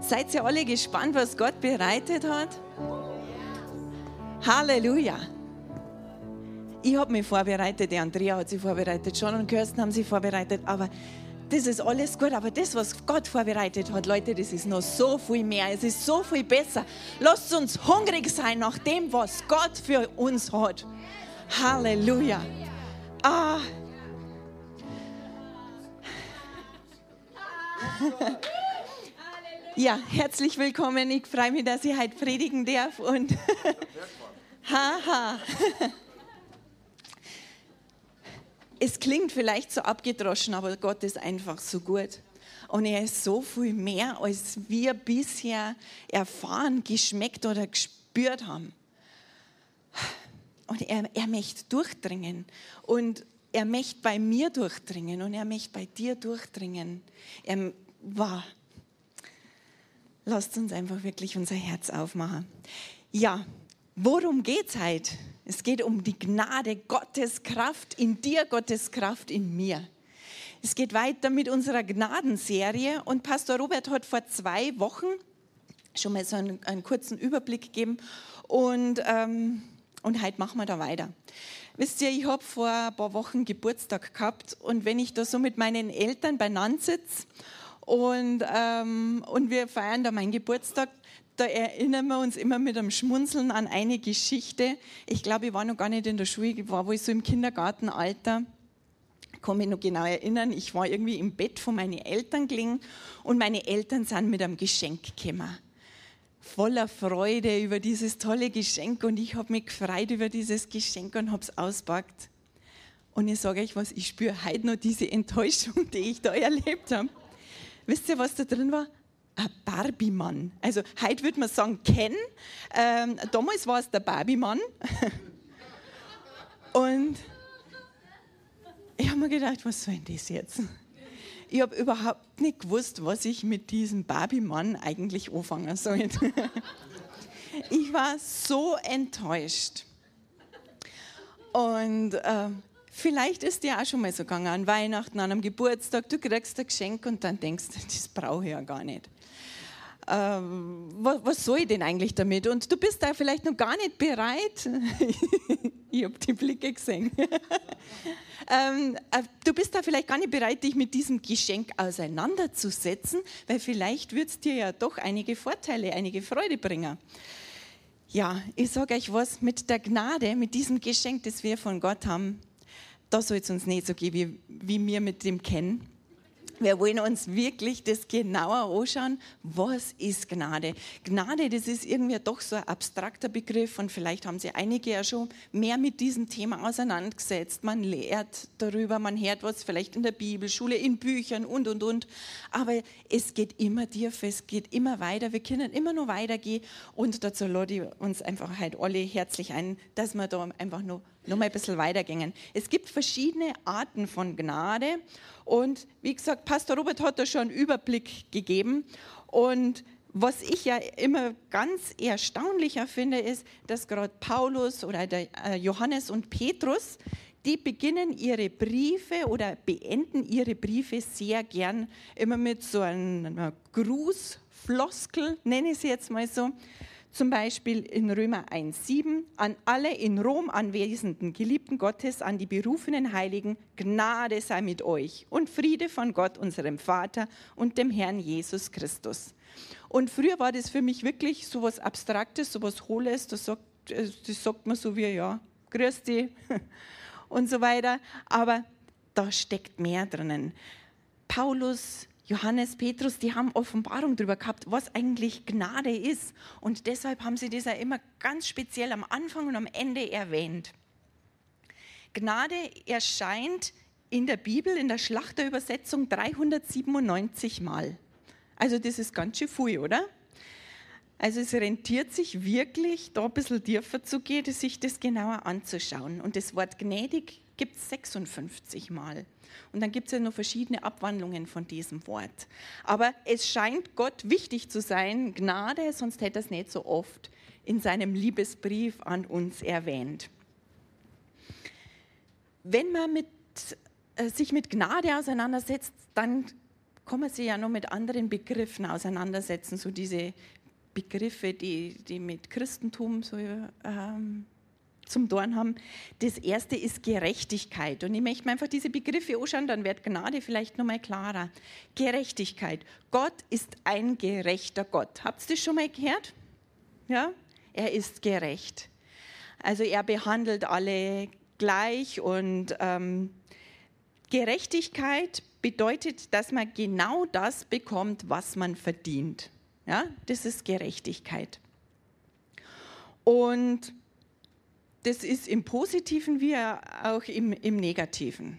Seid ihr alle gespannt, was Gott bereitet hat? Halleluja. Ich habe mich vorbereitet, die Andrea hat sich vorbereitet, John und Kirsten haben sich vorbereitet, aber das ist alles gut, aber das, was Gott vorbereitet hat, Leute, das ist noch so viel mehr, es ist so viel besser. Lasst uns hungrig sein nach dem, was Gott für uns hat. Halleluja. Ah. Ja, herzlich willkommen. Ich freue mich, dass ich heute predigen darf und haha. es klingt vielleicht so abgedroschen, aber Gott ist einfach so gut. Und er ist so viel mehr, als wir bisher erfahren, geschmeckt oder gespürt haben. Und er, er möchte durchdringen. Und er möchte bei mir durchdringen und er möchte bei dir durchdringen. Er war Lasst uns einfach wirklich unser Herz aufmachen. Ja, worum geht es heute? Es geht um die Gnade, Gottes Kraft in dir, Gottes Kraft in mir. Es geht weiter mit unserer Gnadenserie und Pastor Robert hat vor zwei Wochen schon mal so einen, einen kurzen Überblick gegeben und, ähm, und heute machen wir da weiter. Wisst ihr, ich habe vor ein paar Wochen Geburtstag gehabt und wenn ich da so mit meinen Eltern beieinander sitze und, ähm, und wir feiern da meinen Geburtstag. Da erinnern wir uns immer mit einem Schmunzeln an eine Geschichte. Ich glaube, ich war noch gar nicht in der Schule, ich war wohl so im Kindergartenalter. Ich kann mich noch genau erinnern, ich war irgendwie im Bett von meinen Eltern gelegen und meine Eltern sind mit einem Geschenk gekommen. Voller Freude über dieses tolle Geschenk und ich habe mich gefreut über dieses Geschenk und habe es auspackt. Und ich sage euch was, ich spüre heute noch diese Enttäuschung, die ich da erlebt habe. Wisst ihr, was da drin war? Ein Barbie-Mann. Also heute würde man sagen Ken. Ähm, damals war es der Barbie-Mann. Und ich habe mir gedacht, was soll denn das jetzt? Ich habe überhaupt nicht gewusst, was ich mit diesem Barbie-Mann eigentlich anfangen soll. Ich war so enttäuscht. Und äh, Vielleicht ist dir auch schon mal so gegangen, an Weihnachten, an einem Geburtstag, du kriegst ein Geschenk und dann denkst, das brauche ich ja gar nicht. Ähm, was, was, soll ich denn eigentlich damit? Und du bist da vielleicht noch gar nicht bereit. ich habe die Blicke gesehen. ähm, äh, du bist da vielleicht gar nicht bereit, dich mit diesem Geschenk auseinanderzusetzen, weil vielleicht wird es dir ja doch einige Vorteile, einige Freude bringen. Ja, ich sage euch was, mit der Gnade, mit diesem Geschenk, das wir von Gott haben, da soll es uns nicht so gehen, wie, wie wir mit dem kennen. Wir wollen uns wirklich das genauer anschauen. Was ist Gnade? Gnade, das ist irgendwie doch so ein abstrakter Begriff und vielleicht haben sich einige ja schon mehr mit diesem Thema auseinandergesetzt. Man lehrt darüber, man hört was vielleicht in der Bibelschule, in Büchern und, und, und. Aber es geht immer tiefer, es geht immer weiter. Wir können immer nur weitergehen und dazu lade ich uns einfach halt alle herzlich ein, dass wir da einfach noch noch mal ein bisschen weitergehen. Es gibt verschiedene Arten von Gnade und wie gesagt, Pastor Robert hat da schon einen Überblick gegeben und was ich ja immer ganz erstaunlicher finde, ist, dass gerade Paulus oder äh, Johannes und Petrus, die beginnen ihre Briefe oder beenden ihre Briefe sehr gern immer mit so einer Grußfloskel, nenne ich sie jetzt mal so. Zum Beispiel in Römer 1,7 an alle in Rom anwesenden Geliebten Gottes, an die berufenen Heiligen, Gnade sei mit euch und Friede von Gott, unserem Vater und dem Herrn Jesus Christus. Und früher war das für mich wirklich so was Abstraktes, so was Hohles, das sagt, das sagt man so wie, ja, grüß dich und so weiter. Aber da steckt mehr drinnen. Paulus Johannes, Petrus, die haben Offenbarung darüber gehabt, was eigentlich Gnade ist. Und deshalb haben sie das ja immer ganz speziell am Anfang und am Ende erwähnt. Gnade erscheint in der Bibel, in der Schlachterübersetzung 397 Mal. Also das ist ganz schön viel, oder? Also es rentiert sich wirklich, da ein bisschen tiefer zu gehen, sich das genauer anzuschauen. Und das Wort gnädig gibt es 56 Mal. Und dann gibt es ja noch verschiedene Abwandlungen von diesem Wort. Aber es scheint Gott wichtig zu sein, Gnade, sonst hätte er es nicht so oft in seinem Liebesbrief an uns erwähnt. Wenn man mit, äh, sich mit Gnade auseinandersetzt, dann kann man sich ja noch mit anderen Begriffen auseinandersetzen, so diese Begriffe, die, die mit Christentum so ähm, zum Dorn haben. Das erste ist Gerechtigkeit. Und ich möchte mir einfach diese Begriffe anschauen, dann wird Gnade vielleicht nochmal klarer. Gerechtigkeit. Gott ist ein gerechter Gott. Habt ihr das schon mal gehört? Ja? Er ist gerecht. Also er behandelt alle gleich und ähm, Gerechtigkeit bedeutet, dass man genau das bekommt, was man verdient. Ja, das ist Gerechtigkeit. Und das ist im Positiven wie auch im, im Negativen.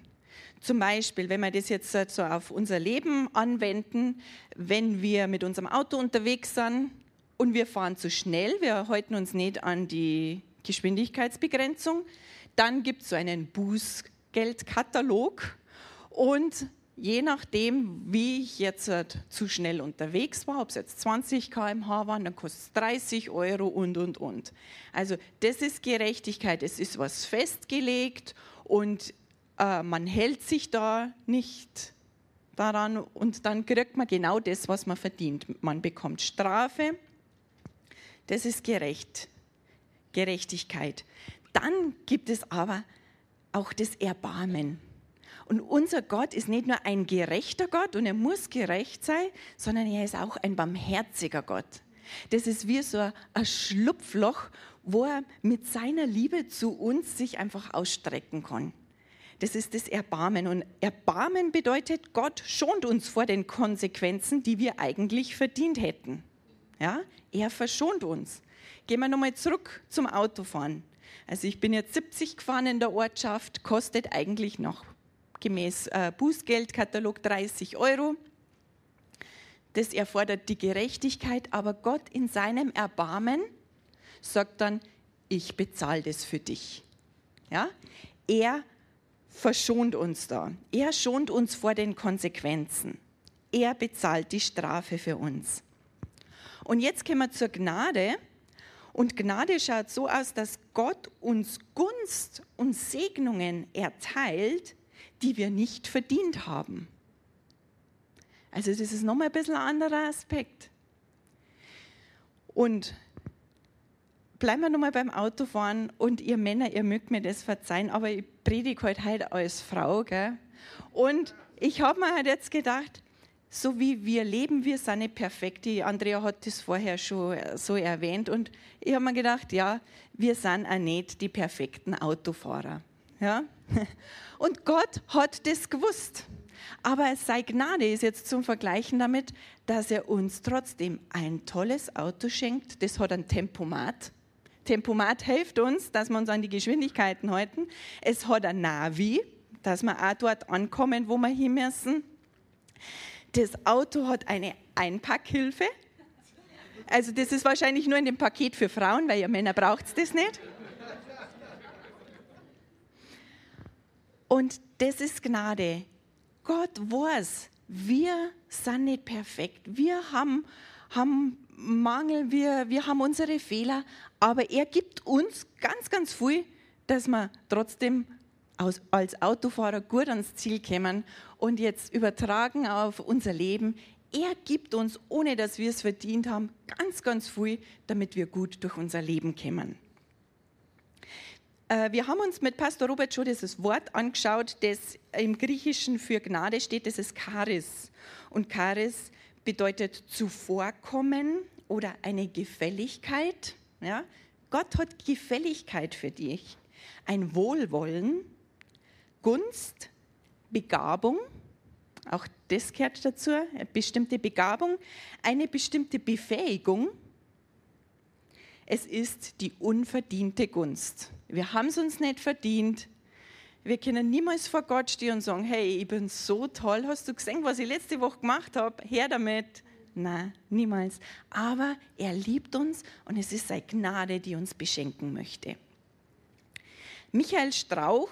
Zum Beispiel, wenn wir das jetzt so auf unser Leben anwenden, wenn wir mit unserem Auto unterwegs sind und wir fahren zu schnell, wir halten uns nicht an die Geschwindigkeitsbegrenzung, dann gibt es so einen Bußgeldkatalog und je nachdem, wie ich jetzt zu schnell unterwegs war, ob es jetzt 20 km/h waren, dann kostet es 30 Euro und, und, und. Also das ist Gerechtigkeit, es ist was festgelegt und äh, man hält sich da nicht daran und dann kriegt man genau das, was man verdient. Man bekommt Strafe, das ist gerecht, Gerechtigkeit. Dann gibt es aber auch das Erbarmen. Und unser Gott ist nicht nur ein gerechter Gott und er muss gerecht sein, sondern er ist auch ein barmherziger Gott. Das ist wie so ein Schlupfloch, wo er mit seiner Liebe zu uns sich einfach ausstrecken kann. Das ist das Erbarmen. Und Erbarmen bedeutet, Gott schont uns vor den Konsequenzen, die wir eigentlich verdient hätten. Ja? Er verschont uns. Gehen wir nochmal zurück zum Autofahren. Also ich bin jetzt 70 gefahren in der Ortschaft, kostet eigentlich noch gemäß äh, Bußgeldkatalog 30 Euro. Das erfordert die Gerechtigkeit, aber Gott in seinem Erbarmen sagt dann, ich bezahle das für dich. Ja? Er verschont uns da. Er schont uns vor den Konsequenzen. Er bezahlt die Strafe für uns. Und jetzt kommen wir zur Gnade. Und Gnade schaut so aus, dass Gott uns Gunst und Segnungen erteilt, die wir nicht verdient haben. Also das ist nochmal ein bisschen ein anderer Aspekt. Und bleiben wir nochmal beim Autofahren und ihr Männer, ihr mögt mir das verzeihen, aber ich predige heute halt als Frau. Gell? Und ich habe mir halt jetzt gedacht, so wie wir leben, wir sind nicht perfekt. Die Andrea hat das vorher schon so erwähnt. Und ich habe mir gedacht, ja, wir sind auch nicht die perfekten Autofahrer. Ja? Und Gott hat das gewusst. Aber sei Gnade ist jetzt zum Vergleichen damit, dass er uns trotzdem ein tolles Auto schenkt. Das hat ein Tempomat. Tempomat hilft uns, dass wir uns an die Geschwindigkeiten halten. Es hat ein Navi, dass wir auch dort ankommen, wo wir hin müssen. Das Auto hat eine Einpackhilfe. Also das ist wahrscheinlich nur in dem Paket für Frauen, weil ihr Männer braucht das nicht. Und das ist Gnade. Gott weiß, wir sind nicht perfekt. Wir haben, haben Mangel, wir, wir haben unsere Fehler, aber er gibt uns ganz, ganz viel, dass wir trotzdem aus, als Autofahrer gut ans Ziel kommen und jetzt übertragen auf unser Leben. Er gibt uns, ohne dass wir es verdient haben, ganz, ganz viel, damit wir gut durch unser Leben kommen. Äh, wir haben uns mit Pastor Robert schon dieses Wort angeschaut, das im Griechischen für Gnade steht, das ist Charis. Und Charis bedeutet zuvorkommen oder eine Gefälligkeit. Ja? Gott hat Gefälligkeit für dich. Ein Wohlwollen, Gunst, Begabung, auch das gehört dazu, eine bestimmte Begabung, eine bestimmte Befähigung. Es ist die unverdiente Gunst. Wir haben es uns nicht verdient. Wir können niemals vor Gott stehen und sagen, hey, ich bin so toll, hast du gesehen, was ich letzte Woche gemacht habe? Her damit. Nein, niemals. Aber er liebt uns und es ist seine Gnade, die uns beschenken möchte. Michael Strauch,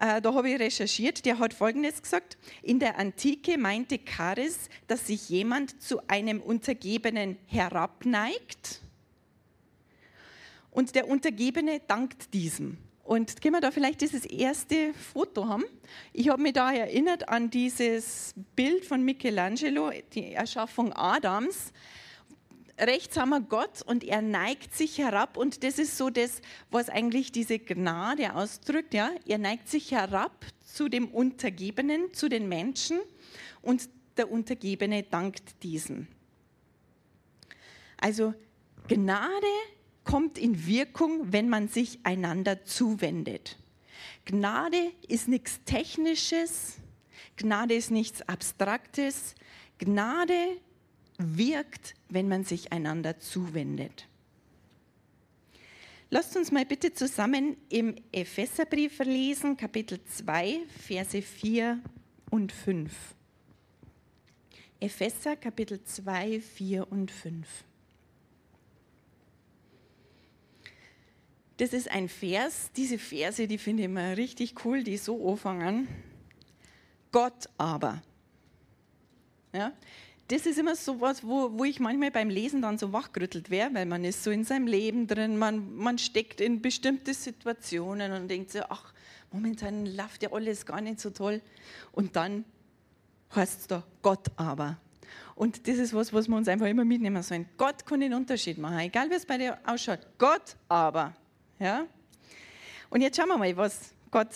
äh, da habe ich recherchiert, der hat Folgendes gesagt. In der Antike meinte Charis, dass sich jemand zu einem Untergebenen herabneigt und der Untergebene dankt diesem. Und können wir da vielleicht dieses erste Foto haben? Ich habe mich da erinnert an dieses Bild von Michelangelo, die Erschaffung Adams. Rechts haben wir Gott und er neigt sich herab und das ist so das, was eigentlich diese Gnade ausdrückt. Ja? Er neigt sich herab zu dem Untergebenen, zu den Menschen und der Untergebene dankt diesem. Also Gnade kommt in Wirkung, wenn man sich einander zuwendet. Gnade ist nichts Technisches, Gnade ist nichts Abstraktes. Gnade wirkt, wenn man sich einander zuwendet. Lasst uns mal bitte zusammen im Epheserbrief lesen, Kapitel 2, Verse 4 und 5. Epheser, Kapitel 2, 4 und 5. Das ist ein Vers, diese Verse, die finde ich immer richtig cool, die so anfangen. Gott aber. Ja, das ist immer so was, wo, wo ich manchmal beim Lesen dann so wachgerüttelt wäre, weil man ist so in seinem Leben drin, man, man steckt in bestimmte Situationen und denkt so, ach, momentan läuft ja alles gar nicht so toll. Und dann heißt es da Gott aber. Und das ist was, was wir uns einfach immer mitnehmen sollen. Gott kann den Unterschied machen, egal wie es bei dir ausschaut. Gott aber. Ja? Und jetzt schauen wir mal, was Gott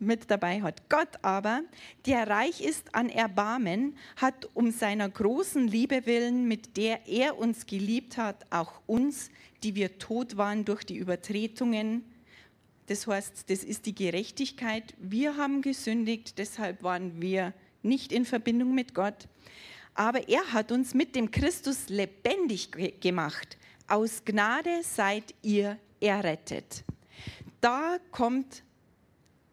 mit dabei hat. Gott aber, der reich ist an Erbarmen, hat um seiner großen Liebe willen, mit der er uns geliebt hat, auch uns, die wir tot waren durch die Übertretungen, das heißt, das ist die Gerechtigkeit, wir haben gesündigt, deshalb waren wir nicht in Verbindung mit Gott, aber er hat uns mit dem Christus lebendig gemacht. Aus Gnade seid ihr errettet. Da kommt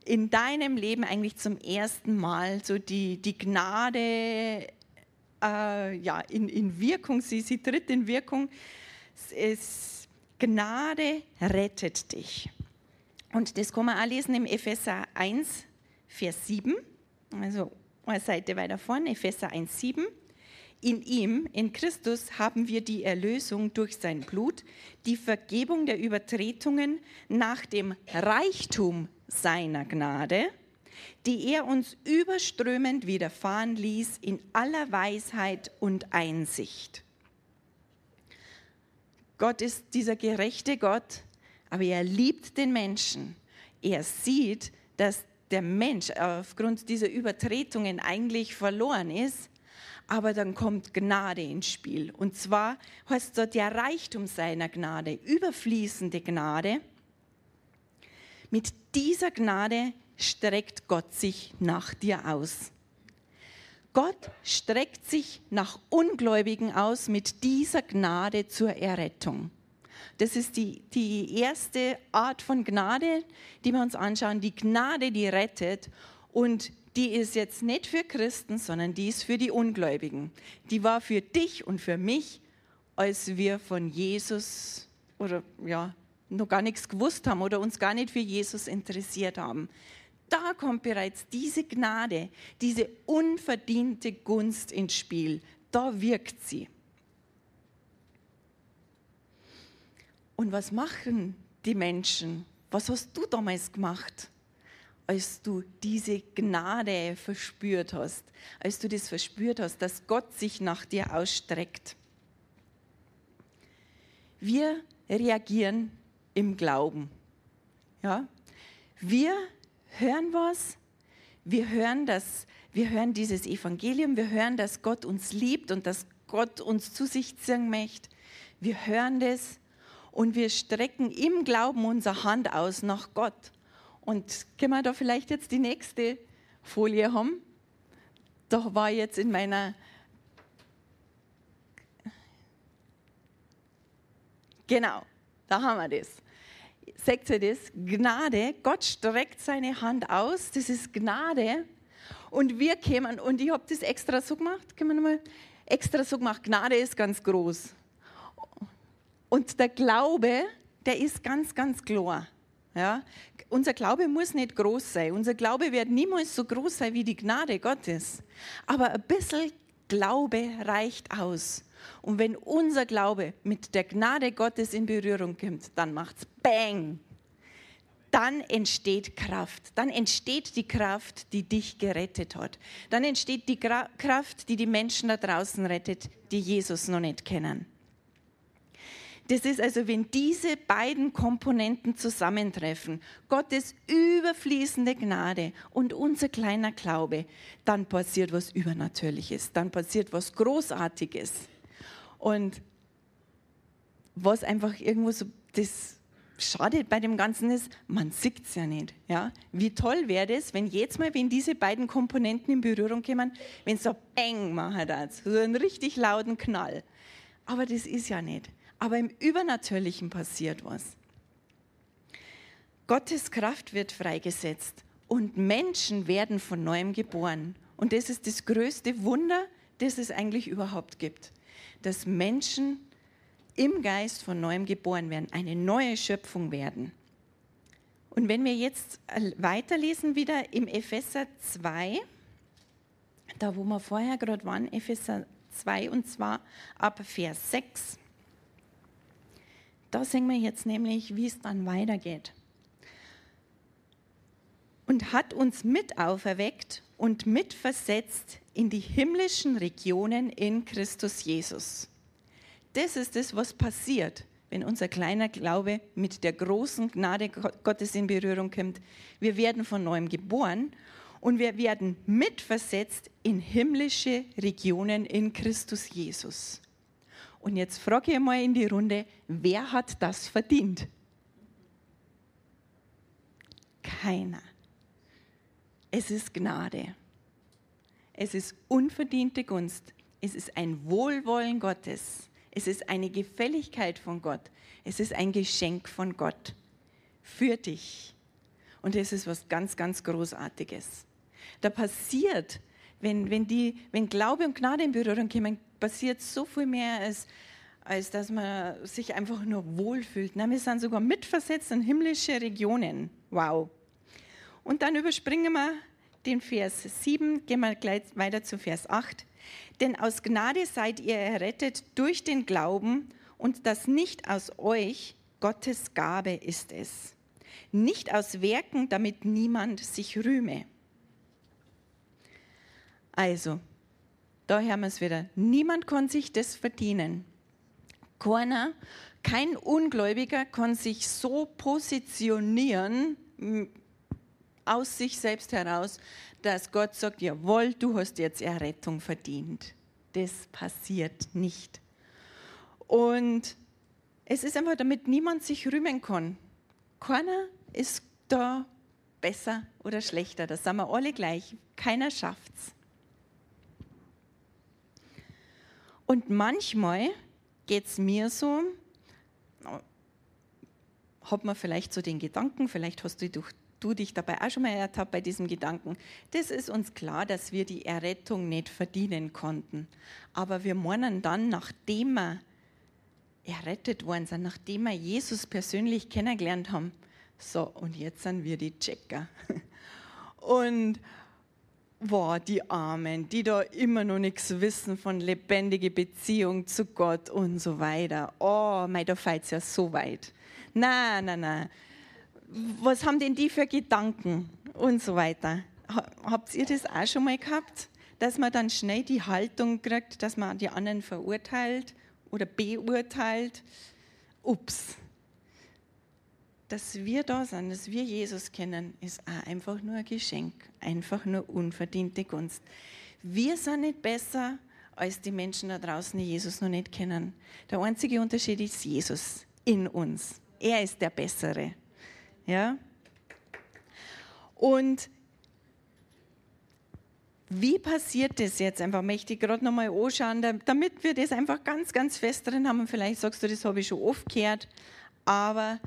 in deinem Leben eigentlich zum ersten Mal so die, die Gnade äh, ja, in, in Wirkung, sie, sie tritt in Wirkung. Es, Gnade rettet dich. Und das kann man auch lesen im Epheser 1, Vers 7, also eine Seite weiter vorne, Epheser 1, 7. In ihm, in Christus, haben wir die Erlösung durch sein Blut, die Vergebung der Übertretungen nach dem Reichtum seiner Gnade, die er uns überströmend widerfahren ließ in aller Weisheit und Einsicht. Gott ist dieser gerechte Gott, aber er liebt den Menschen. Er sieht, dass der Mensch aufgrund dieser Übertretungen eigentlich verloren ist, aber dann kommt Gnade ins Spiel. Und zwar heißt dort der Reichtum seiner Gnade, überfließende Gnade. Mit dieser Gnade streckt Gott sich nach dir aus. Gott streckt sich nach Ungläubigen aus mit dieser Gnade zur Errettung. Das ist die, die erste Art von Gnade, die wir uns anschauen. Die Gnade, die rettet. Und die ist jetzt nicht für Christen, sondern die ist für die Ungläubigen. Die war für dich und für mich, als wir von Jesus oder ja, noch gar nichts gewusst haben oder uns gar nicht für Jesus interessiert haben. Da kommt bereits diese Gnade, diese unverdiente Gunst ins Spiel. Da wirkt sie. Und was machen die Menschen? Was hast du damals gemacht, als du diese Gnade verspürt hast, als du das verspürt hast, dass Gott sich nach dir ausstreckt? Wir reagieren im Glauben. Ja? Wir hören was, wir hören, dass, wir hören dieses Evangelium, wir hören, dass Gott uns liebt und dass Gott uns zu sich ziehen möchte. Wir hören das und wir strecken im Glauben unsere Hand aus nach Gott. Und können wir da vielleicht jetzt die nächste Folie haben? Da war jetzt in meiner Genau, da haben wir das sagt ihr das? Gnade. Gott streckt seine Hand aus. Das ist Gnade. Und wir kämen, und ich habe das extra so gemacht, können wir nochmal, extra so gemacht, Gnade ist ganz groß. Und der Glaube, der ist ganz, ganz klar. Ja? Unser Glaube muss nicht groß sein. Unser Glaube wird niemals so groß sein wie die Gnade Gottes. Aber ein bisschen Glaube reicht aus. Und wenn unser Glaube mit der Gnade Gottes in Berührung kommt, dann macht es Bang. dann entsteht Kraft. Dann entsteht die Kraft, die dich gerettet hat. Dann entsteht die Kraft, die die Menschen da draußen rettet, die Jesus noch nicht kennen. Das ist also, wenn diese beiden Komponenten zusammentreffen, Gottes überfließende Gnade und unser kleiner Glaube, dann passiert was Übernatürliches, dann passiert was Großartiges. Und was einfach irgendwo so das Schade bei dem Ganzen ist, man sieht es ja nicht. Ja? Wie toll wäre es, wenn jetzt mal, wenn diese beiden Komponenten in Berührung kommen, wenn es so Bang macht, so einen richtig lauten Knall. Aber das ist ja nicht aber im Übernatürlichen passiert was. Gottes Kraft wird freigesetzt und Menschen werden von neuem geboren. Und das ist das größte Wunder, das es eigentlich überhaupt gibt. Dass Menschen im Geist von neuem geboren werden, eine neue Schöpfung werden. Und wenn wir jetzt weiterlesen wieder im Epheser 2, da wo wir vorher gerade waren, Epheser 2 und zwar ab Vers 6. Da sehen wir jetzt nämlich, wie es dann weitergeht. Und hat uns mit auferweckt und mitversetzt in die himmlischen Regionen in Christus Jesus. Das ist es, was passiert, wenn unser kleiner Glaube mit der großen Gnade Gottes in Berührung kommt. Wir werden von neuem geboren und wir werden mitversetzt in himmlische Regionen in Christus Jesus. Und jetzt frage ich mal in die Runde, wer hat das verdient? Keiner. Es ist Gnade. Es ist unverdiente Gunst. Es ist ein Wohlwollen Gottes. Es ist eine Gefälligkeit von Gott. Es ist ein Geschenk von Gott für dich. Und es ist was ganz, ganz Großartiges. Da passiert, wenn, wenn, die, wenn Glaube und Gnade in Berührung kommen, passiert so viel mehr, als, als dass man sich einfach nur wohlfühlt. Na, wir sind sogar mitversetzt in himmlische Regionen. Wow. Und dann überspringen wir den Vers 7, gehen wir gleich weiter zu Vers 8. Denn aus Gnade seid ihr errettet durch den Glauben und das nicht aus euch, Gottes Gabe ist es. Nicht aus Werken, damit niemand sich rühme. Also, da hören wir es wieder. Niemand kann sich das verdienen. Keiner, kein Ungläubiger kann sich so positionieren aus sich selbst heraus, dass Gott sagt, jawohl, du hast jetzt Errettung verdient. Das passiert nicht. Und es ist einfach, damit niemand sich rühmen kann. Keiner ist da besser oder schlechter. Das sind wir alle gleich. Keiner schafft's. Und manchmal geht es mir so, hat man vielleicht so den Gedanken, vielleicht hast du, du dich dabei auch schon mal ertappt bei diesem Gedanken, das ist uns klar, dass wir die Errettung nicht verdienen konnten. Aber wir meinen dann, nachdem wir errettet worden sind, nachdem wir Jesus persönlich kennengelernt haben, so, und jetzt sind wir die Checker. Und boah, die Armen, die da immer noch nichts wissen von lebendiger Beziehung zu Gott und so weiter. Oh, mei, da fällt es ja so weit. Na, na, na. Was haben denn die für Gedanken und so weiter? Habt ihr das auch schon mal gehabt? Dass man dann schnell die Haltung kriegt, dass man die anderen verurteilt oder beurteilt? Ups, dass wir da sind, dass wir Jesus kennen, ist auch einfach nur ein Geschenk, einfach nur unverdiente Gunst. Wir sind nicht besser als die Menschen da draußen, die Jesus noch nicht kennen. Der einzige Unterschied ist Jesus in uns. Er ist der Bessere. Ja? Und wie passiert das jetzt einfach? Möchte ich gerade nochmal anschauen, damit wir das einfach ganz, ganz fest drin haben. vielleicht sagst du, das habe ich schon oft gehört, aber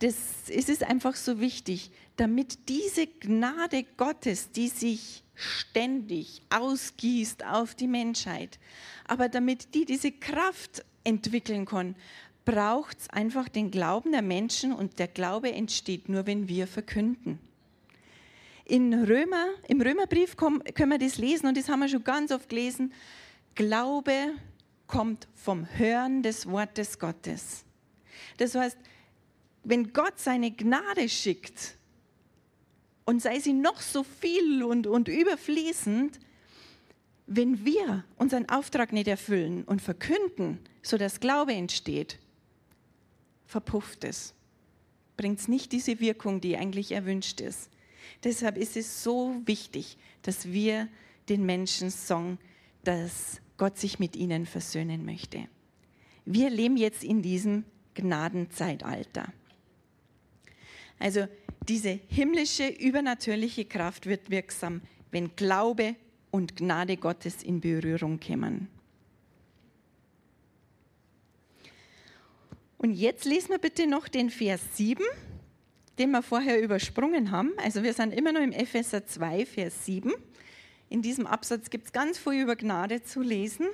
das, es ist einfach so wichtig, damit diese Gnade Gottes, die sich ständig ausgießt auf die Menschheit, aber damit die diese Kraft entwickeln kann, braucht es einfach den Glauben der Menschen und der Glaube entsteht nur, wenn wir verkünden. In Römer, Im Römerbrief können wir das lesen und das haben wir schon ganz oft gelesen. Glaube kommt vom Hören des Wortes Gottes. Das heißt, wenn Gott seine Gnade schickt und sei sie noch so viel und, und überfließend, wenn wir unseren Auftrag nicht erfüllen und verkünden, sodass Glaube entsteht, verpufft es. Bringt es nicht diese Wirkung, die eigentlich erwünscht ist. Deshalb ist es so wichtig, dass wir den Menschen sagen, dass Gott sich mit ihnen versöhnen möchte. Wir leben jetzt in diesem Gnadenzeitalter. Also diese himmlische, übernatürliche Kraft wird wirksam, wenn Glaube und Gnade Gottes in Berührung kommen. Und jetzt lesen wir bitte noch den Vers 7, den wir vorher übersprungen haben. Also wir sind immer noch im Epheser 2, Vers 7. In diesem Absatz gibt es ganz viel über Gnade zu lesen.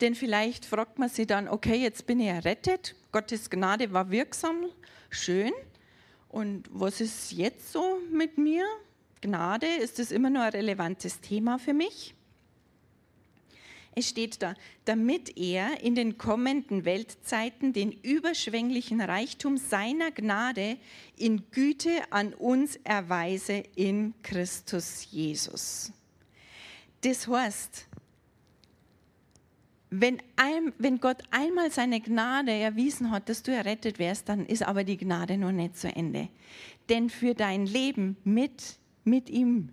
Denn vielleicht fragt man sich dann, okay, jetzt bin ich errettet, Gottes Gnade war wirksam, schön. Und was ist jetzt so mit mir? Gnade, ist das immer noch ein relevantes Thema für mich? Es steht da, damit er in den kommenden Weltzeiten den überschwänglichen Reichtum seiner Gnade in Güte an uns erweise in Christus Jesus. Das heißt, wenn, ein, wenn Gott einmal seine Gnade erwiesen hat, dass du errettet wärst, dann ist aber die Gnade noch nicht zu Ende. Denn für dein Leben mit, mit ihm,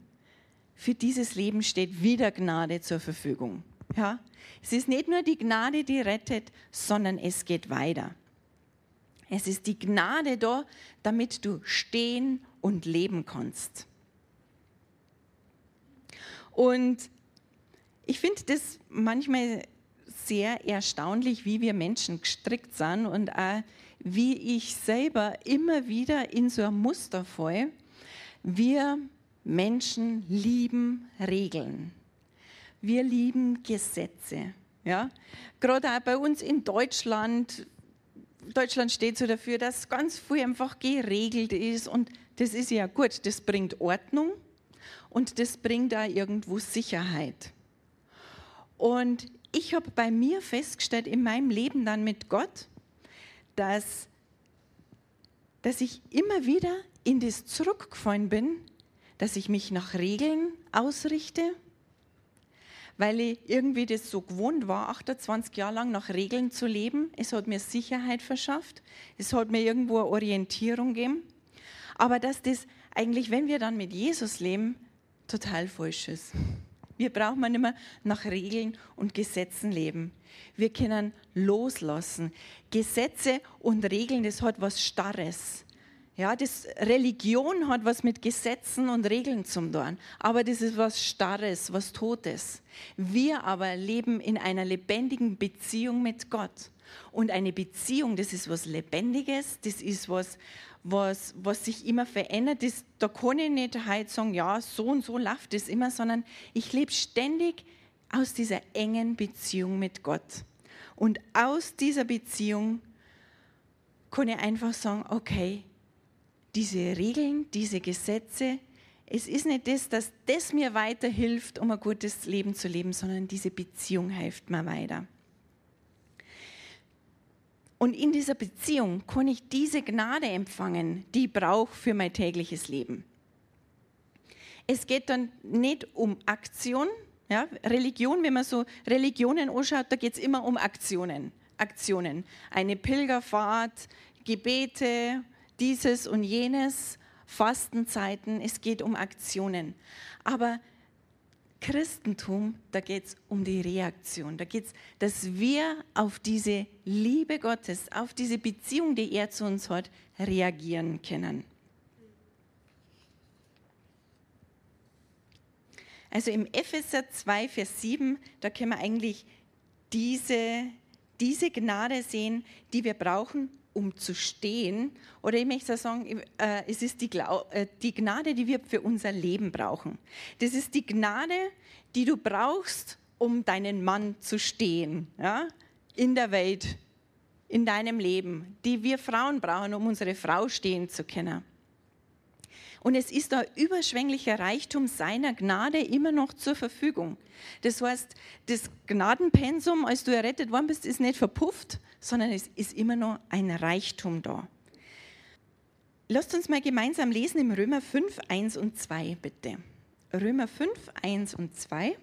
für dieses Leben steht wieder Gnade zur Verfügung. Ja? Es ist nicht nur die Gnade, die rettet, sondern es geht weiter. Es ist die Gnade da, damit du stehen und leben kannst. Und ich finde das manchmal sehr erstaunlich, wie wir Menschen gestrickt sind und auch wie ich selber immer wieder in so ein Muster fall. Wir Menschen lieben Regeln. Wir lieben Gesetze. Ja? Gerade auch bei uns in Deutschland. Deutschland steht so dafür, dass ganz viel einfach geregelt ist und das ist ja gut. Das bringt Ordnung und das bringt auch irgendwo Sicherheit. Und ich habe bei mir festgestellt, in meinem Leben dann mit Gott, dass, dass ich immer wieder in das zurückgefallen bin, dass ich mich nach Regeln ausrichte, weil ich irgendwie das so gewohnt war, 28 Jahre lang nach Regeln zu leben. Es hat mir Sicherheit verschafft, es hat mir irgendwo eine Orientierung gegeben. Aber dass das eigentlich, wenn wir dann mit Jesus leben, total falsch ist. Wir brauchen nicht mehr nach Regeln und Gesetzen leben. Wir können loslassen. Gesetze und Regeln, das hat was Starres. Ja, das Religion hat was mit Gesetzen und Regeln zu tun, aber das ist was Starres, was Totes. Wir aber leben in einer lebendigen Beziehung mit Gott. Und eine Beziehung, das ist was Lebendiges, das ist was, was, was sich immer verändert. Das, da kann ich nicht halt sagen, ja, so und so läuft das immer, sondern ich lebe ständig aus dieser engen Beziehung mit Gott. Und aus dieser Beziehung kann ich einfach sagen, okay, diese Regeln, diese Gesetze, es ist nicht das, dass das mir weiterhilft, um ein gutes Leben zu leben, sondern diese Beziehung hilft mir weiter. Und in dieser Beziehung kann ich diese Gnade empfangen, die ich brauche für mein tägliches Leben. Es geht dann nicht um Aktion. Ja? Religion, wenn man so Religionen anschaut, da geht es immer um Aktionen. Aktionen. Eine Pilgerfahrt, Gebete, dieses und jenes, Fastenzeiten. Es geht um Aktionen. Aber Christentum, da geht es um die Reaktion. Da geht es, dass wir auf diese Liebe Gottes, auf diese Beziehung, die er zu uns hat, reagieren können. Also im Epheser 2, Vers 7, da können wir eigentlich diese, diese Gnade sehen, die wir brauchen, um zu stehen. Oder ich möchte sagen, äh, es ist die, äh, die Gnade, die wir für unser Leben brauchen. Das ist die Gnade, die du brauchst, um deinen Mann zu stehen ja? in der Welt, in deinem Leben, die wir Frauen brauchen, um unsere Frau stehen zu können. Und es ist ein überschwänglicher Reichtum seiner Gnade immer noch zur Verfügung. Das heißt, das Gnadenpensum, als du errettet worden bist, ist nicht verpufft, sondern es ist immer noch ein Reichtum da. Lasst uns mal gemeinsam lesen im Römer 5, 1 und 2, bitte. Römer 5, 1 und 2.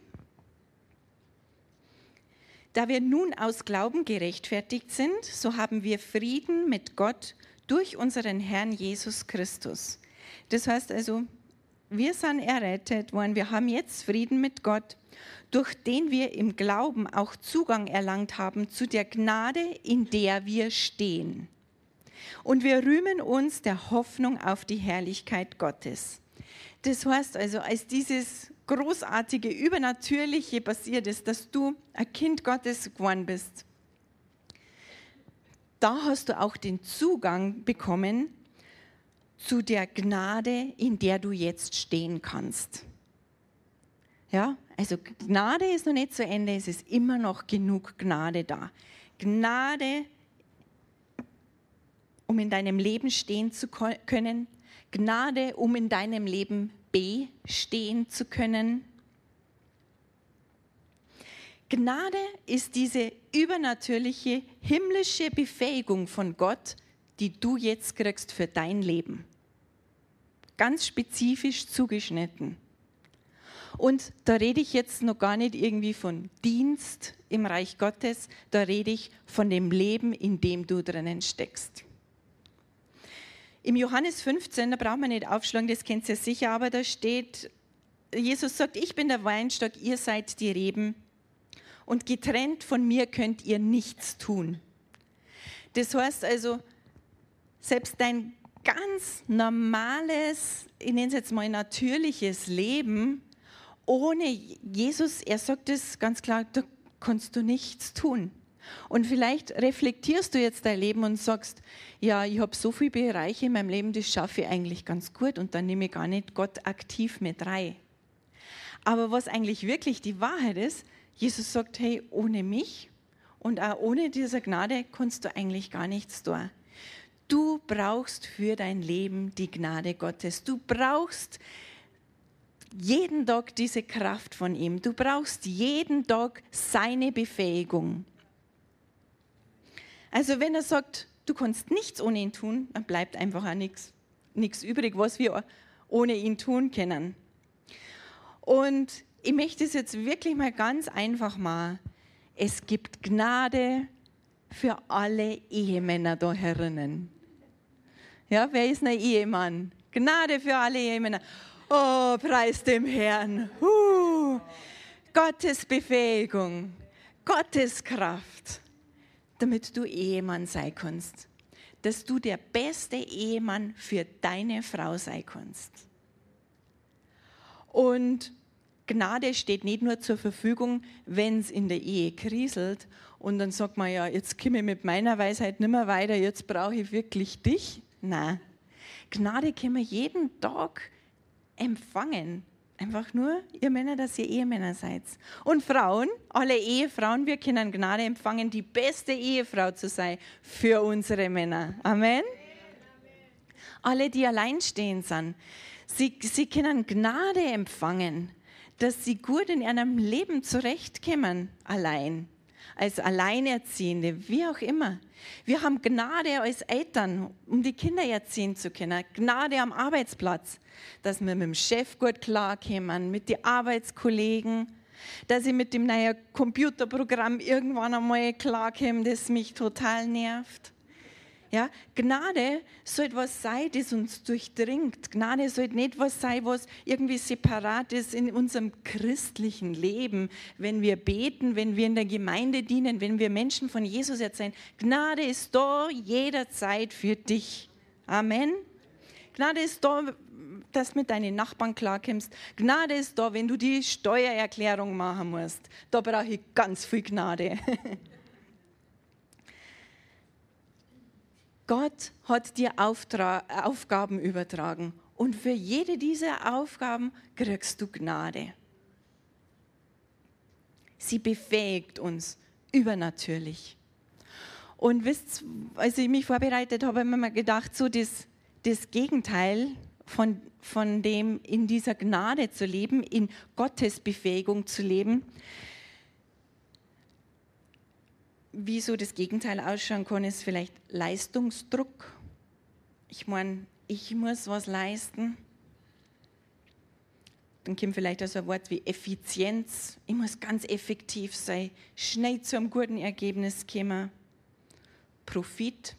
Da wir nun aus Glauben gerechtfertigt sind, so haben wir Frieden mit Gott durch unseren Herrn Jesus Christus. Das heißt also, wir sind errettet worden, wir haben jetzt Frieden mit Gott, durch den wir im Glauben auch Zugang erlangt haben zu der Gnade, in der wir stehen. Und wir rühmen uns der Hoffnung auf die Herrlichkeit Gottes. Das heißt also, als dieses großartige, übernatürliche passiert ist, dass du ein Kind Gottes geworden bist, da hast du auch den Zugang bekommen zu der Gnade, in der du jetzt stehen kannst. Ja, also Gnade ist noch nicht zu Ende, es ist immer noch genug Gnade da. Gnade, um in deinem Leben stehen zu können, Gnade, um in deinem Leben bestehen zu können. Gnade ist diese übernatürliche himmlische Befähigung von Gott, die du jetzt kriegst für dein Leben. Ganz spezifisch zugeschnitten. Und da rede ich jetzt noch gar nicht irgendwie von Dienst im Reich Gottes, da rede ich von dem Leben, in dem du drinnen steckst. Im Johannes 15, da braucht man nicht aufschlagen, das kennt ihr sicher, aber da steht, Jesus sagt, ich bin der Weinstock, ihr seid die Reben und getrennt von mir könnt ihr nichts tun. Das heißt also, selbst dein ganz normales, ich nenne es jetzt mal natürliches Leben, ohne Jesus, er sagt es ganz klar, da kannst du nichts tun. Und vielleicht reflektierst du jetzt dein Leben und sagst, ja, ich habe so viele Bereiche in meinem Leben, das schaffe ich eigentlich ganz gut und dann nehme ich gar nicht Gott aktiv mit rein. Aber was eigentlich wirklich die Wahrheit ist, Jesus sagt, hey, ohne mich und auch ohne diese Gnade kannst du eigentlich gar nichts tun. Du brauchst für dein Leben die Gnade Gottes. Du brauchst jeden Tag diese Kraft von ihm. Du brauchst jeden Tag seine Befähigung. Also wenn er sagt, du kannst nichts ohne ihn tun, dann bleibt einfach auch nichts, übrig, was wir ohne ihn tun können. Und ich möchte es jetzt wirklich mal ganz einfach machen. Es gibt Gnade für alle Ehemänner da herinnen. Ja, wer ist ein Ehemann? Gnade für alle Ehemänner. Oh, preis dem Herrn. Uh, Gottes Befähigung, Gottes Kraft damit du Ehemann sein kannst. Dass du der beste Ehemann für deine Frau sein kannst. Und Gnade steht nicht nur zur Verfügung, wenn es in der Ehe kriselt und dann sagt man ja, jetzt komme ich mit meiner Weisheit nicht mehr weiter, jetzt brauche ich wirklich dich. Nein, Gnade können wir jeden Tag empfangen. Einfach nur, ihr Männer, dass ihr Ehemänner seid. Und Frauen, alle Ehefrauen, wir können Gnade empfangen, die beste Ehefrau zu sein für unsere Männer. Amen. Alle, die alleinstehend sind, sie, sie können Gnade empfangen, dass sie gut in ihrem Leben zurechtkommen, allein als Alleinerziehende, wie auch immer. Wir haben Gnade als Eltern, um die Kinder erziehen zu können. Gnade am Arbeitsplatz, dass wir mit dem Chef gut klarkommen, mit den Arbeitskollegen, dass ich mit dem neuen Computerprogramm irgendwann einmal klarkomme, das mich total nervt. Ja, Gnade soll etwas sein, das uns durchdringt. Gnade soll nicht was sein, was irgendwie separat ist in unserem christlichen Leben, wenn wir beten, wenn wir in der Gemeinde dienen, wenn wir Menschen von Jesus erzählen. Gnade ist da jederzeit für dich. Amen. Gnade ist da, dass du mit deinen Nachbarn klarkommst. Gnade ist da, wenn du die Steuererklärung machen musst. Da brauche ich ganz viel Gnade. Gott hat dir Auftrag, Aufgaben übertragen und für jede dieser Aufgaben kriegst du Gnade. Sie befähigt uns übernatürlich. Und wisst, als ich mich vorbereitet habe, habe ich mir gedacht, so das, das Gegenteil von, von dem in dieser Gnade zu leben, in Gottes Befähigung zu leben. Wie so das Gegenteil ausschauen kann, ist vielleicht Leistungsdruck. Ich meine, ich muss was leisten. Dann kommt vielleicht auch so ein Wort wie Effizienz. Ich muss ganz effektiv sein, schnell zu einem guten Ergebnis kommen. Profit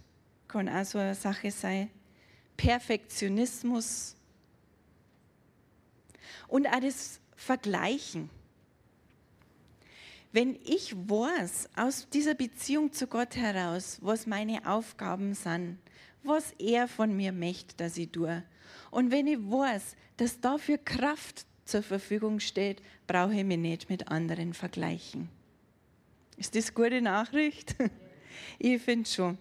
kann auch so eine Sache sein. Perfektionismus und auch das Vergleichen. Wenn ich weiß, aus dieser Beziehung zu Gott heraus, was meine Aufgaben sind, was er von mir möchte, dass ich tue, und wenn ich weiß, dass dafür Kraft zur Verfügung steht, brauche ich mich nicht mit anderen vergleichen. Ist das gute Nachricht? Ich finde schon.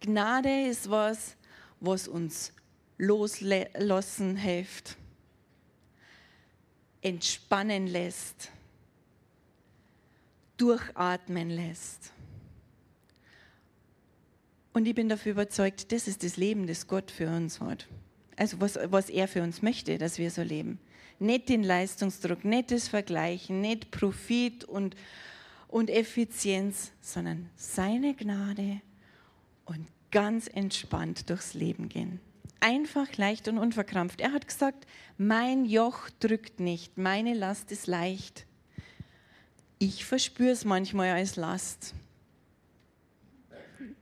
Gnade ist was, was uns loslassen hilft, entspannen lässt, durchatmen lässt. Und ich bin dafür überzeugt, das ist das Leben, das Gott für uns hat. Also was, was er für uns möchte, dass wir so leben. Nicht den Leistungsdruck, nicht das Vergleichen, nicht Profit und, und Effizienz, sondern seine Gnade und ganz entspannt durchs Leben gehen. Einfach, leicht und unverkrampft. Er hat gesagt, mein Joch drückt nicht, meine Last ist leicht. Ich verspüre es manchmal als Last.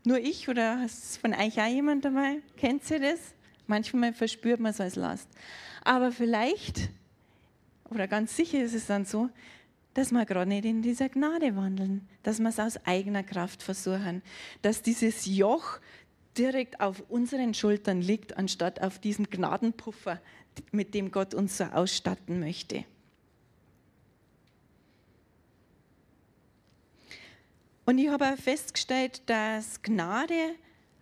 Nur ich oder ist von euch auch jemand dabei? Kennt ihr das? Manchmal verspürt man es als Last. Aber vielleicht, oder ganz sicher ist es dann so, dass wir gerade nicht in dieser Gnade wandeln, dass wir es aus eigener Kraft versuchen, dass dieses Joch direkt auf unseren Schultern liegt, anstatt auf diesem Gnadenpuffer, mit dem Gott uns so ausstatten möchte. Und ich habe festgestellt, dass Gnade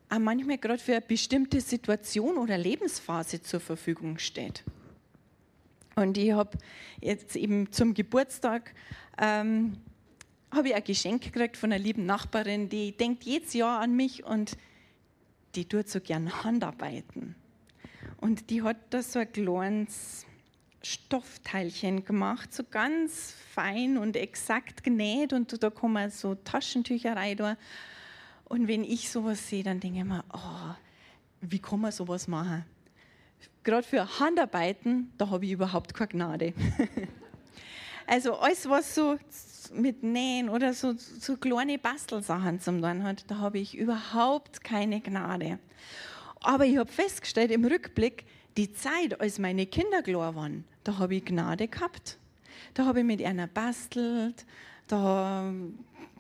auch manchmal gerade für eine bestimmte Situation oder Lebensphase zur Verfügung steht. Und ich habe jetzt eben zum Geburtstag ähm, habe ich ein Geschenk gekriegt von einer lieben Nachbarin, die denkt jedes Jahr an mich und die tut so gern Handarbeiten. Und die hat da so ein kleines Stoffteilchen gemacht, so ganz fein und exakt genäht und da kommen so Taschentücher rein. Und wenn ich sowas sehe, dann denke ich mir, oh, wie kann man sowas machen? Gerade für Handarbeiten, da habe ich überhaupt keine Gnade. also alles, was so mit Nähen oder so, so kleine Bastelsachen zum tun hat, da habe ich überhaupt keine Gnade. Aber ich habe festgestellt im Rückblick, die Zeit, als meine Kinder klar waren, da habe ich Gnade gehabt. Da habe ich mit einer bastelt, da,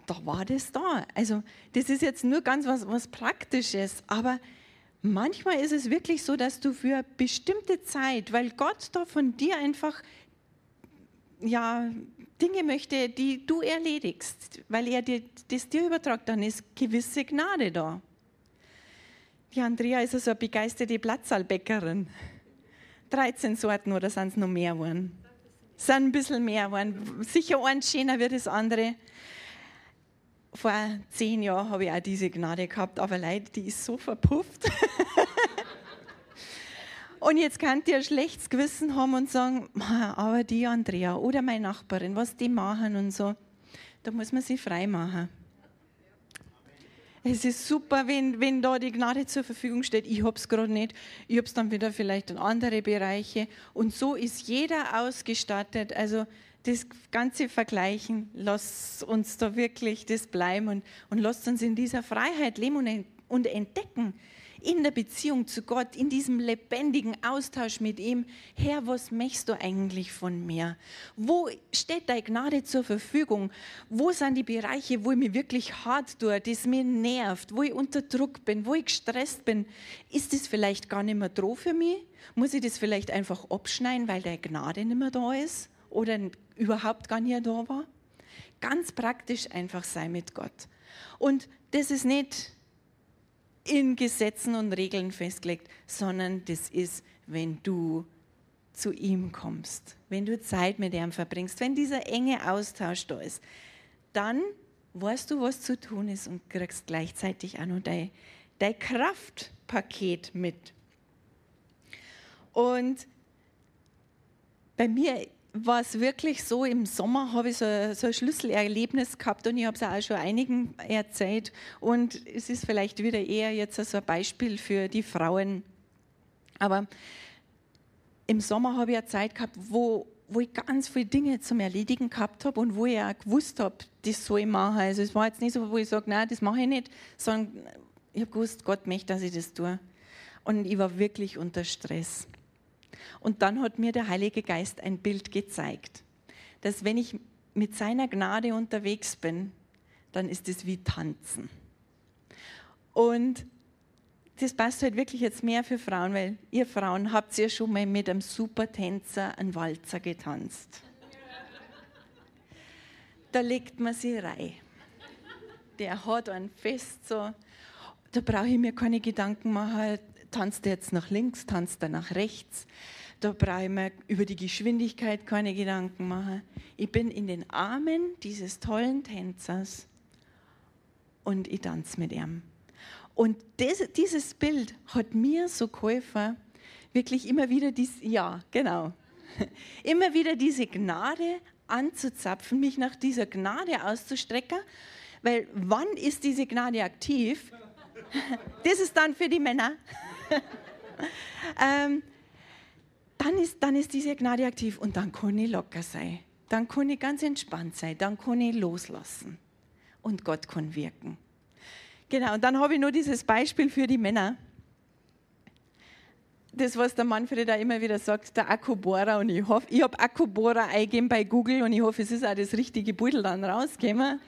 da war das da. Also das ist jetzt nur ganz was, was Praktisches, aber manchmal ist es wirklich so, dass du für bestimmte Zeit, weil Gott da von dir einfach ja, Dinge möchte, die du erledigst, weil er dir, das dir übertragt, dann ist gewisse Gnade da. Die Andrea ist also eine begeisterte Platzalbäckerin. 13 Sorten oder sind es noch mehr geworden? Sind ein bisschen mehr geworden. Sicher ein schöner wie das andere. Vor zehn Jahren habe ich auch diese Gnade gehabt, aber leider, die ist so verpufft. Und jetzt könnt ihr ein schlechtes Gewissen haben und sagen, aber die Andrea oder meine Nachbarin, was die machen und so, da muss man sich frei machen. Es ist super, wenn, wenn da die Gnade zur Verfügung steht. Ich habe es gerade nicht. Ich habe es dann wieder vielleicht in andere Bereiche. Und so ist jeder ausgestattet. Also das ganze Vergleichen, lasst uns da wirklich das bleiben und, und lasst uns in dieser Freiheit leben und, und entdecken, in der Beziehung zu Gott, in diesem lebendigen Austausch mit ihm, Herr, was möchtest du eigentlich von mir? Wo steht deine Gnade zur Verfügung? Wo sind die Bereiche, wo ich mich wirklich hart tue, das mir nervt, wo ich unter Druck bin, wo ich gestresst bin? Ist das vielleicht gar nicht mehr droh für mich? Muss ich das vielleicht einfach abschneiden, weil deine Gnade nicht mehr da ist oder überhaupt gar nicht da war? Ganz praktisch einfach sein mit Gott. Und das ist nicht in Gesetzen und Regeln festgelegt, sondern das ist, wenn du zu ihm kommst, wenn du Zeit mit ihm verbringst, wenn dieser enge Austausch da ist, dann weißt du, was zu tun ist und kriegst gleichzeitig auch noch dein, dein Kraftpaket mit. Und bei mir war es wirklich so, im Sommer habe ich so, so ein Schlüsselerlebnis gehabt und ich habe es auch schon einigen erzählt. Und es ist vielleicht wieder eher jetzt so ein Beispiel für die Frauen. Aber im Sommer habe ich eine Zeit gehabt, wo, wo ich ganz viele Dinge zum Erledigen gehabt habe und wo ich auch gewusst habe, das soll ich machen. Also es war jetzt nicht so, wo ich sage, nein, das mache ich nicht, sondern ich habe gewusst, Gott möchte, dass ich das tue. Und ich war wirklich unter Stress. Und dann hat mir der Heilige Geist ein Bild gezeigt, dass wenn ich mit seiner Gnade unterwegs bin, dann ist es wie tanzen. Und das passt halt wirklich jetzt mehr für Frauen, weil ihr Frauen habt ja schon mal mit einem Supertänzer einen Walzer getanzt. Da legt man sie rein. Der hat einen fest so. Da brauche ich mir keine Gedanken machen, tanzt er jetzt nach links, tanzt er nach rechts. Da brauche ich mir über die Geschwindigkeit keine Gedanken machen. Ich bin in den Armen dieses tollen Tänzers und ich tanze mit ihm. Und das, dieses Bild hat mir so geholfen, wirklich immer wieder dies, ja, genau, immer wieder diese Gnade anzuzapfen, mich nach dieser Gnade auszustrecken, weil wann ist diese Gnade aktiv? Das ist dann für die Männer. ähm, dann ist, dann ist diese Gnade aktiv und dann kann ich locker sein. Dann kann ich ganz entspannt sein. Dann kann ich loslassen. Und Gott kann wirken. Genau, und dann habe ich nur dieses Beispiel für die Männer. Das, was der Manfred da immer wieder sagt, der Akkubohrer. Und ich hoffe, ich habe Akkubohrer eingegeben bei Google und ich hoffe, es ist auch das richtige Beutel dann rausgekommen.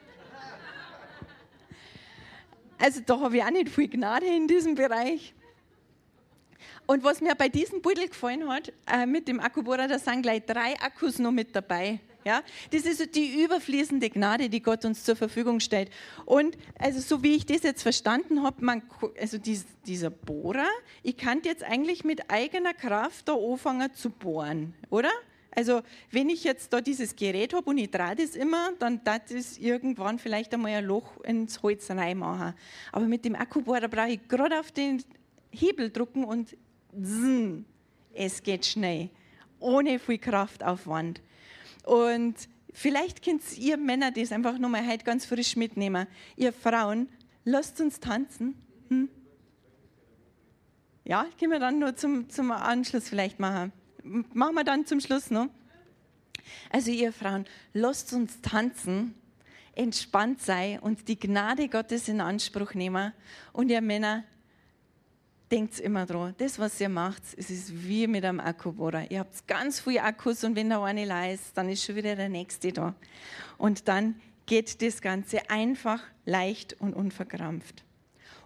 Also da habe ich auch nicht viel Gnade in diesem Bereich. Und was mir bei diesem Beutel gefallen hat, äh, mit dem Akkubohrer, da sind gleich drei Akkus noch mit dabei. Ja, das ist die überfließende Gnade, die Gott uns zur Verfügung stellt. Und also so wie ich das jetzt verstanden habe, also dies, dieser Bohrer, ich kann jetzt eigentlich mit eigener Kraft da anfangen zu bohren, oder? Also wenn ich jetzt da dieses Gerät habe und ich drehe das immer, dann darf es irgendwann vielleicht einmal ein Loch ins Holz reinmachen. Aber mit dem Akkubohrer brauche ich gerade auf den Hebel drücken und zzz, es geht schnell, ohne viel Kraftaufwand. Und vielleicht könnt ihr Männer das einfach nochmal heute ganz frisch mitnehmen. Ihr Frauen, lasst uns tanzen. Hm? Ja, können wir dann nur zum, zum Anschluss vielleicht machen. Machen wir dann zum Schluss noch. Also ihr Frauen, lasst uns tanzen, entspannt sein und die Gnade Gottes in Anspruch nehmen. Und ihr Männer, denkt immer dran, das, was ihr macht, es ist wie mit einem Akkubohrer. Ihr habt ganz viele Akkus und wenn der eine leer ist, dann ist schon wieder der nächste da. Und dann geht das Ganze einfach, leicht und unverkrampft.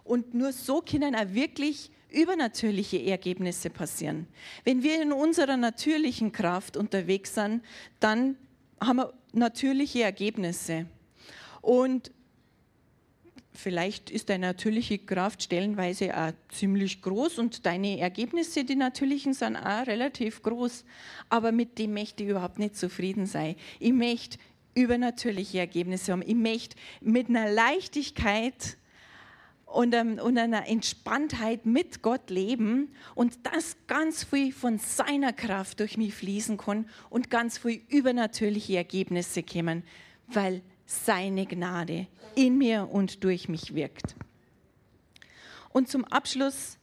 Und nur so können auch wirklich übernatürliche Ergebnisse passieren. Wenn wir in unserer natürlichen Kraft unterwegs sind, dann haben wir natürliche Ergebnisse. Und vielleicht ist deine natürliche Kraft stellenweise auch ziemlich groß und deine Ergebnisse, die natürlichen, sind auch relativ groß. Aber mit dem möchte ich überhaupt nicht zufrieden sein. Ich möchte übernatürliche Ergebnisse haben. Ich möchte mit einer Leichtigkeit und, ähm, und einer Entspanntheit mit Gott leben und das ganz viel von seiner Kraft durch mich fließen kann und ganz viel übernatürliche Ergebnisse kommen, weil seine Gnade in mir und durch mich wirkt. Und zum Abschluss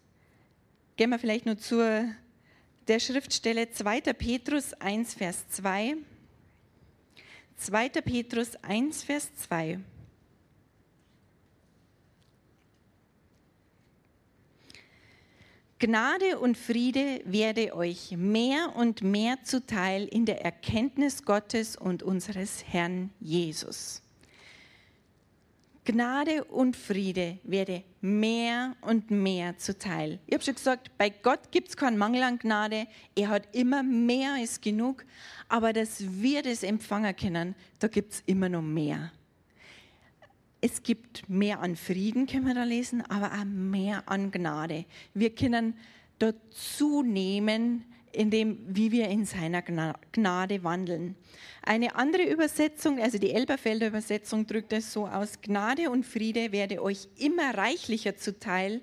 gehen wir vielleicht nur zur der Schriftstelle 2. Petrus 1, Vers 2. 2. Petrus 1, Vers 2. Gnade und Friede werde euch mehr und mehr zuteil in der Erkenntnis Gottes und unseres Herrn Jesus. Gnade und Friede werde mehr und mehr zuteil. Ich habe schon gesagt, bei Gott gibt es keinen Mangel an Gnade. Er hat immer mehr als genug. Aber dass wir das empfangen können, da gibt es immer noch mehr es gibt mehr an Frieden, können wir da lesen, aber auch mehr an Gnade. Wir können dazu nehmen, indem, wie wir in seiner Gnade wandeln. Eine andere Übersetzung, also die Elberfelder Übersetzung, drückt es so aus: Gnade und Friede werde euch immer reichlicher zuteil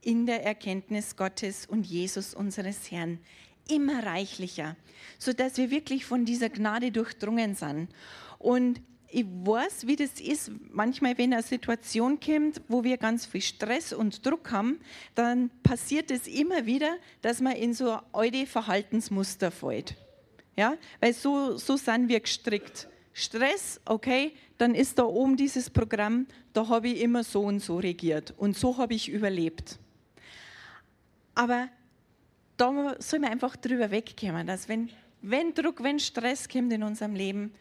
in der Erkenntnis Gottes und Jesus unseres Herrn. immer reichlicher, sodass wir wirklich von dieser Gnade durchdrungen sind. Und ich weiß, wie das ist, manchmal, wenn eine Situation kommt, wo wir ganz viel Stress und Druck haben, dann passiert es immer wieder, dass man in so alte Verhaltensmuster fällt. Ja? Weil so, so sind wir gestrickt. Stress, okay, dann ist da oben dieses Programm, da habe ich immer so und so regiert und so habe ich überlebt. Aber da soll man einfach drüber wegkommen, dass wenn, wenn Druck, wenn Stress kommt in unserem Leben,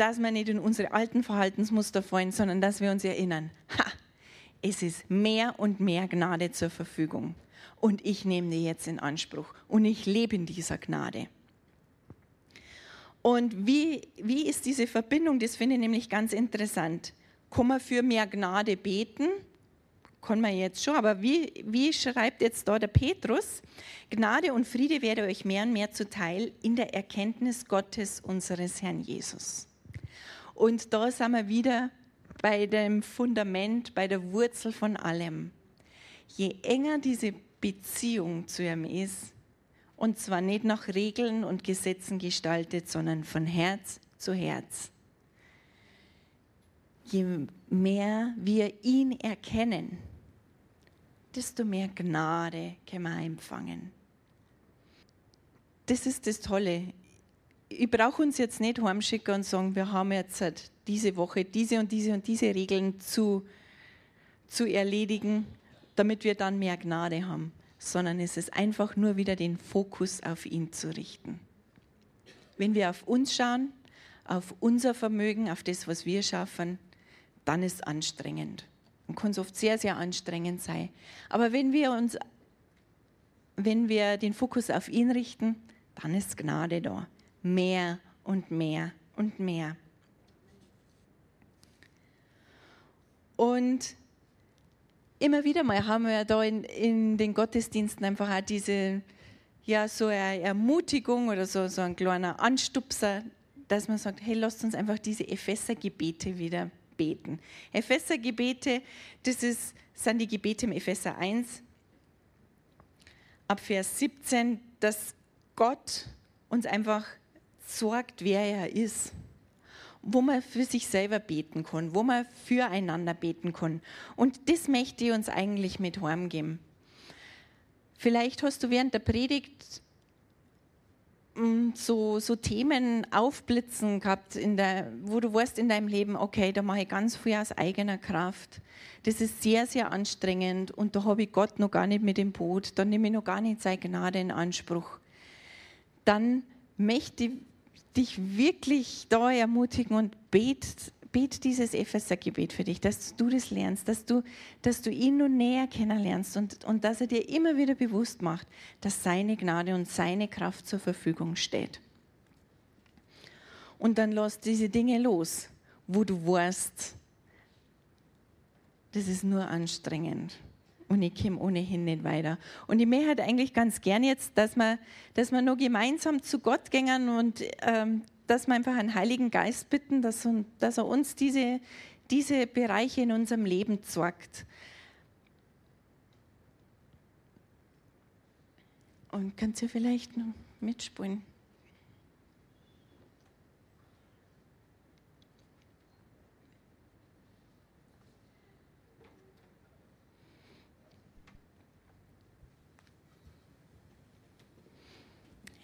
dass wir nicht in unsere alten Verhaltensmuster fallen, sondern dass wir uns erinnern, ha, es ist mehr und mehr Gnade zur Verfügung. Und ich nehme die jetzt in Anspruch und ich lebe in dieser Gnade. Und wie, wie ist diese Verbindung? Das finde ich nämlich ganz interessant. Kann man für mehr Gnade beten? Kann man jetzt schon, aber wie, wie schreibt jetzt da der Petrus? Gnade und Friede werde euch mehr und mehr zuteil in der Erkenntnis Gottes, unseres Herrn Jesus. Und da sind wir wieder bei dem Fundament, bei der Wurzel von allem. Je enger diese Beziehung zu ihm ist, und zwar nicht nach Regeln und Gesetzen gestaltet, sondern von Herz zu Herz. Je mehr wir ihn erkennen, desto mehr Gnade können wir empfangen. Das ist das Tolle. Ich brauche uns jetzt nicht heimschicken und sagen, wir haben jetzt diese Woche diese und diese und diese Regeln zu, zu erledigen, damit wir dann mehr Gnade haben sondern es ist einfach nur wieder den Fokus auf ihn zu richten. Wenn wir auf uns schauen, auf unser Vermögen, auf das, was wir schaffen, dann ist es anstrengend und kann es oft sehr, sehr anstrengend sein. Aber wenn wir uns, wenn wir den Fokus auf ihn richten, dann ist Gnade da. Mehr und mehr und mehr. Und immer wieder mal haben wir da in, in den Gottesdiensten einfach auch diese, ja, so eine Ermutigung oder so, so ein kleiner Anstupser, dass man sagt, hey, lasst uns einfach diese Epheser-Gebete wieder beten. Epheser-Gebete, das ist, sind die Gebete im Epheser 1, ab Vers 17, dass Gott uns einfach sorgt, wer er ist wo man für sich selber beten kann, wo man füreinander beten kann. Und das möchte ich uns eigentlich mit heimgeben. Vielleicht hast du während der Predigt mm, so, so Themen aufblitzen gehabt, in der, wo du weißt in deinem Leben, okay, da mache ich ganz viel aus eigener Kraft. Das ist sehr, sehr anstrengend und da habe ich Gott noch gar nicht mit dem Boot, da nehme ich noch gar nicht seine Gnade in Anspruch. Dann möchte ich dich wirklich da ermutigen und bet, bet dieses Epheser-Gebet für dich, dass du das lernst, dass du, dass du ihn nun näher kennenlernst und, und dass er dir immer wieder bewusst macht, dass seine Gnade und seine Kraft zur Verfügung steht. Und dann lass diese Dinge los, wo du weißt, das ist nur anstrengend und ich komme ohnehin nicht weiter. Und ich möchte halt eigentlich ganz gern jetzt, dass wir, dass wir noch gemeinsam zu Gott gehen und ähm, dass wir einfach einen Heiligen Geist bitten, dass, dass er uns diese, diese Bereiche in unserem Leben zeigt. Und kannst du vielleicht noch mitspielen?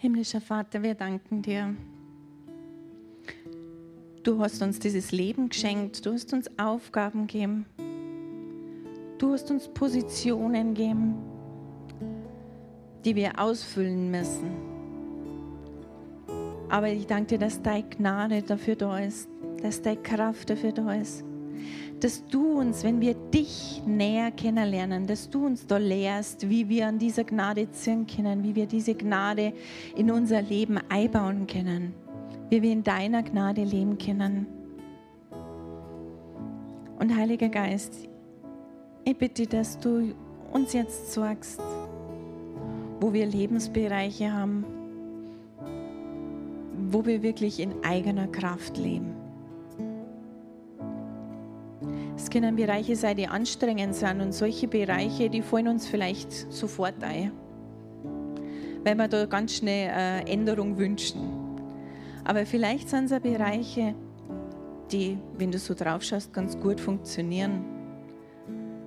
Himmlischer Vater, wir danken dir. Du hast uns dieses Leben geschenkt, du hast uns Aufgaben gegeben, du hast uns Positionen gegeben, die wir ausfüllen müssen. Aber ich danke dir, dass deine Gnade dafür da ist, dass deine Kraft dafür da ist dass du uns, wenn wir dich näher kennenlernen, dass du uns da lehrst, wie wir an dieser Gnade ziehen können, wie wir diese Gnade in unser Leben einbauen können, wie wir in deiner Gnade leben können. Und Heiliger Geist, ich bitte, dass du uns jetzt sorgst, wo wir Lebensbereiche haben, wo wir wirklich in eigener Kraft leben können Bereiche sein, die anstrengend sind und solche Bereiche, die fallen uns vielleicht sofort ein. weil wir da ganz schnell äh, Änderung wünschen. Aber vielleicht sind es Bereiche, die, wenn du so drauf schaust, ganz gut funktionieren.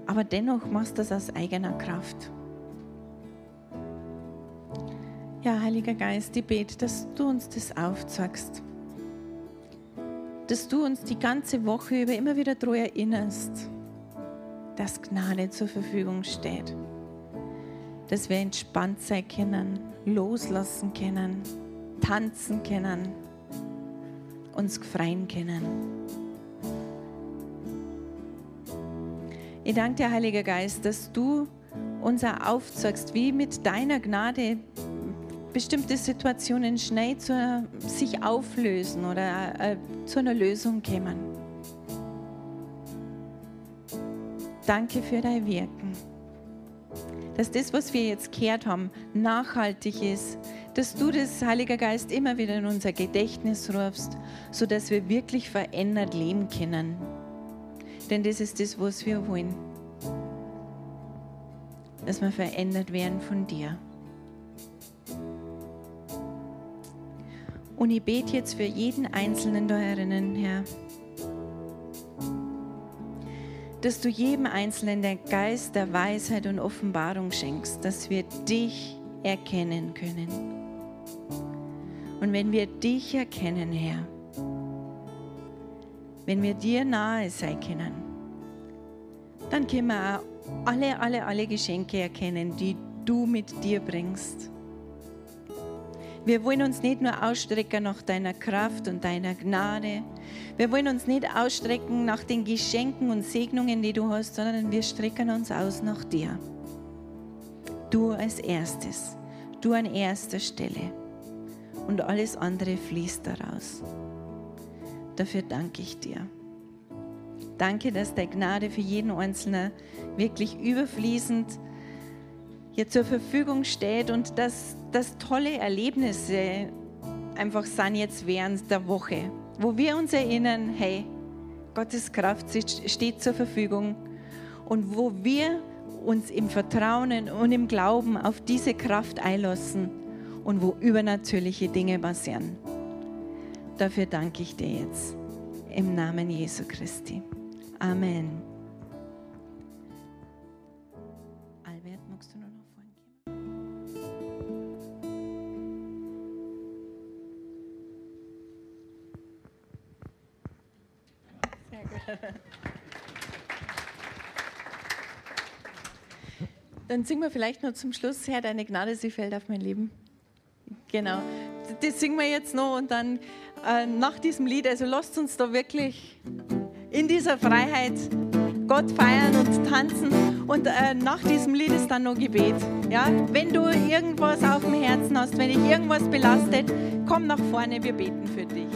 Aber dennoch machst du das aus eigener Kraft. Ja, Heiliger Geist, ich bete, dass du uns das aufzeigst. Dass du uns die ganze Woche über immer wieder daran erinnerst, dass Gnade zur Verfügung steht. Dass wir entspannt sein können, loslassen können, tanzen können, uns freien können. Ich danke dir, Heiliger Geist, dass du uns aufzeigst, wie mit deiner Gnade bestimmte Situationen schnell zu, sich auflösen oder äh, zu einer Lösung kommen. Danke für dein Wirken. Dass das, was wir jetzt gehört haben, nachhaltig ist. Dass du das, Heiliger Geist, immer wieder in unser Gedächtnis rufst, sodass wir wirklich verändert leben können. Denn das ist das, was wir wollen. Dass wir verändert werden von dir. Und ich bete jetzt für jeden Einzelnen da herinnen, Herr, dass du jedem Einzelnen den Geist der Weisheit und Offenbarung schenkst, dass wir dich erkennen können. Und wenn wir dich erkennen, Herr, wenn wir dir nahe sein können, dann können wir auch alle, alle, alle Geschenke erkennen, die du mit dir bringst. Wir wollen uns nicht nur ausstrecken nach deiner Kraft und deiner Gnade. Wir wollen uns nicht ausstrecken nach den Geschenken und Segnungen, die du hast, sondern wir strecken uns aus nach dir. Du als erstes, du an erster Stelle und alles andere fließt daraus. Dafür danke ich dir. Danke, dass deine Gnade für jeden Einzelnen wirklich überfließend hier zur Verfügung steht und dass das tolle Erlebnisse einfach sind jetzt während der Woche, wo wir uns erinnern, hey, Gottes Kraft steht zur Verfügung und wo wir uns im Vertrauen und im Glauben auf diese Kraft einlassen und wo übernatürliche Dinge passieren. Dafür danke ich dir jetzt im Namen Jesu Christi. Amen. Dann singen wir vielleicht noch zum Schluss, Herr, deine Gnade, sie fällt auf mein Leben. Genau. Das singen wir jetzt noch und dann äh, nach diesem Lied, also lasst uns da wirklich in dieser Freiheit Gott feiern und tanzen. Und äh, nach diesem Lied ist dann noch Gebet. Ja? Wenn du irgendwas auf dem Herzen hast, wenn dich irgendwas belastet, komm nach vorne, wir beten für dich.